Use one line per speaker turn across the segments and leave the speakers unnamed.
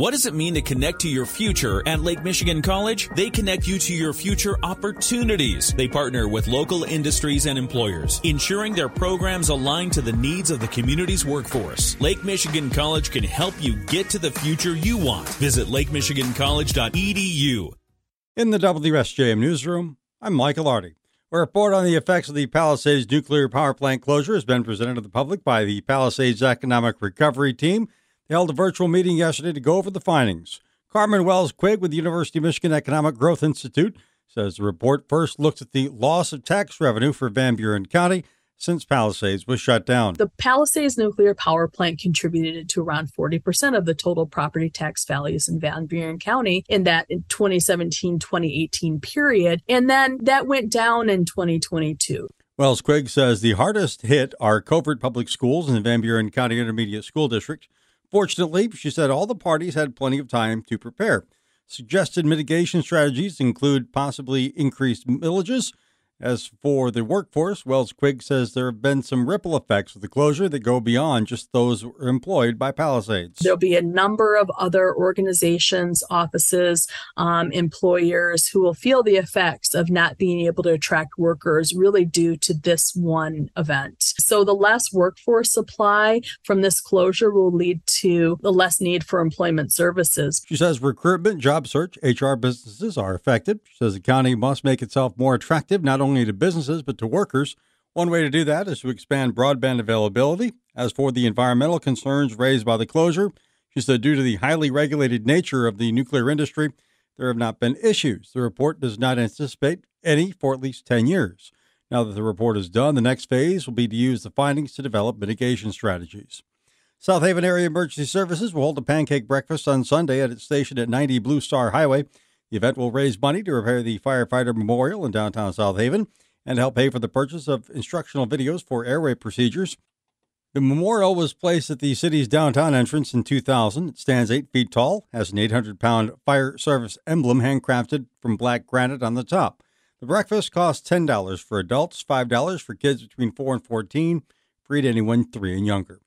What does it mean to connect to your future at Lake Michigan College? They connect you to your future opportunities. They partner with local industries and employers, ensuring their programs align to the needs of the community's workforce. Lake Michigan College can help you get to the future you want. Visit lakemichigancollege.edu.
In the WSJM newsroom, I'm Michael Arty. A report on the effects of the Palisades nuclear power plant closure has been presented to the public by the Palisades Economic Recovery Team. Held a virtual meeting yesterday to go over the findings. Carmen Wells Quigg with the University of Michigan Economic Growth Institute says the report first looks at the loss of tax revenue for Van Buren County since Palisades was shut down.
The Palisades nuclear power plant contributed to around 40% of the total property tax values in Van Buren County in that 2017 2018 period. And then that went down in 2022.
Wells Quigg says the hardest hit are covert public schools in the Van Buren County Intermediate School District. Fortunately, she said all the parties had plenty of time to prepare. Suggested mitigation strategies include possibly increased millages as for the workforce, Wells Quigg says there have been some ripple effects of the closure that go beyond just those employed by Palisades.
There'll be a number of other organizations, offices, um, employers who will feel the effects of not being able to attract workers really due to this one event. So the less workforce supply from this closure will lead to the less need for employment services.
She says recruitment, job search, HR businesses are affected. She says the county must make itself more attractive, not only only to businesses but to workers. One way to do that is to expand broadband availability. As for the environmental concerns raised by the closure, she said due to the highly regulated nature of the nuclear industry, there have not been issues. The report does not anticipate any for at least 10 years. Now that the report is done, the next phase will be to use the findings to develop mitigation strategies. South Haven Area Emergency Services will hold a pancake breakfast on Sunday at its station at 90 Blue Star Highway. The event will raise money to repair the firefighter memorial in downtown South Haven and help pay for the purchase of instructional videos for airway procedures. The memorial was placed at the city's downtown entrance in 2000. It stands 8 feet tall, has an 800 pound fire service emblem handcrafted from black granite on the top. The breakfast costs $10 for adults, $5 for kids between 4 and 14, free to anyone 3 and younger.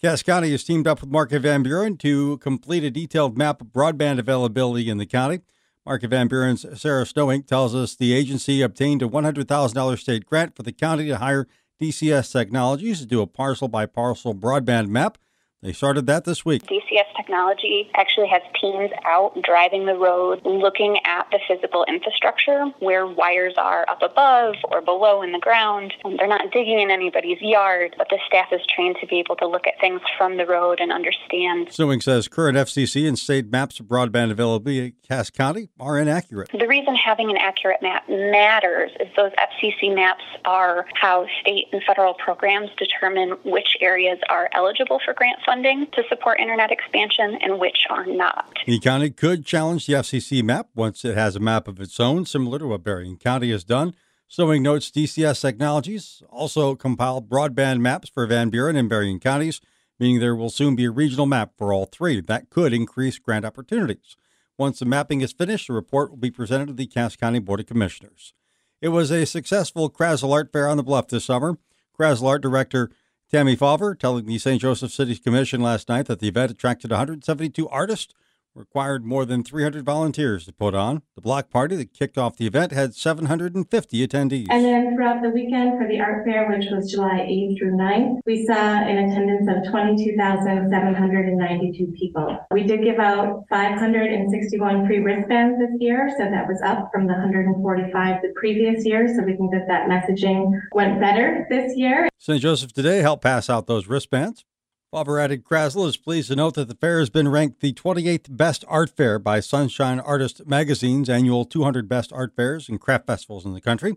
Cass County has teamed up with Market Van Buren to complete a detailed map of broadband availability in the county. Market Van Buren's Sarah Snowink tells us the agency obtained a $100,000 state grant for the county to hire DCS Technologies to do a parcel by parcel broadband map they started that this week.
DCS Technology actually has teams out driving the road, looking at the physical infrastructure where wires are up above or below in the ground. And they're not digging in anybody's yard, but the staff is trained to be able to look at things from the road and understand.
Snowink says current FCC and state maps of broadband availability in Cass County are inaccurate.
The reason having an accurate map matters is those FCC maps are how state and federal programs determine which areas are eligible for grant funding to support internet expansion and which are not.
The county could challenge the FCC map once it has a map of its own, similar to what Berrien County has done. Snowink notes DCS Technologies also compiled broadband maps for Van Buren and Berrien counties, meaning there will soon be a regional map for all three. That could increase grant opportunities. Once the mapping is finished, the report will be presented to the Cass County Board of Commissioners. It was a successful Krasl Art Fair on the Bluff this summer. Krasl Art Director Tammy Fauver telling the St. Joseph City Commission last night that the event attracted 172 artists required more than 300 volunteers to put on. The block party that kicked off the event had 750 attendees.
And then throughout the weekend for the art fair, which was July 8th through 9th, we saw an attendance of 22,792 people. We did give out 561 free wristbands this year, so that was up from the 145 the previous year. So we think that that messaging went better this year.
St. Joseph today helped pass out those wristbands. Fauver added Krasl is pleased to note that the fair has been ranked the 28th best art fair by Sunshine Artist Magazine's annual 200 best art fairs and craft festivals in the country.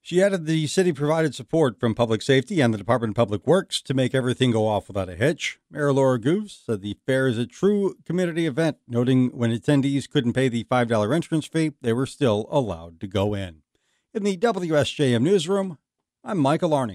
She added the city provided support from public safety and the Department of Public Works to make everything go off without a hitch. Mayor Laura Goose said the fair is a true community event, noting when attendees couldn't pay the $5 entrance fee, they were still allowed to go in. In the WSJM newsroom, I'm Michael Arney.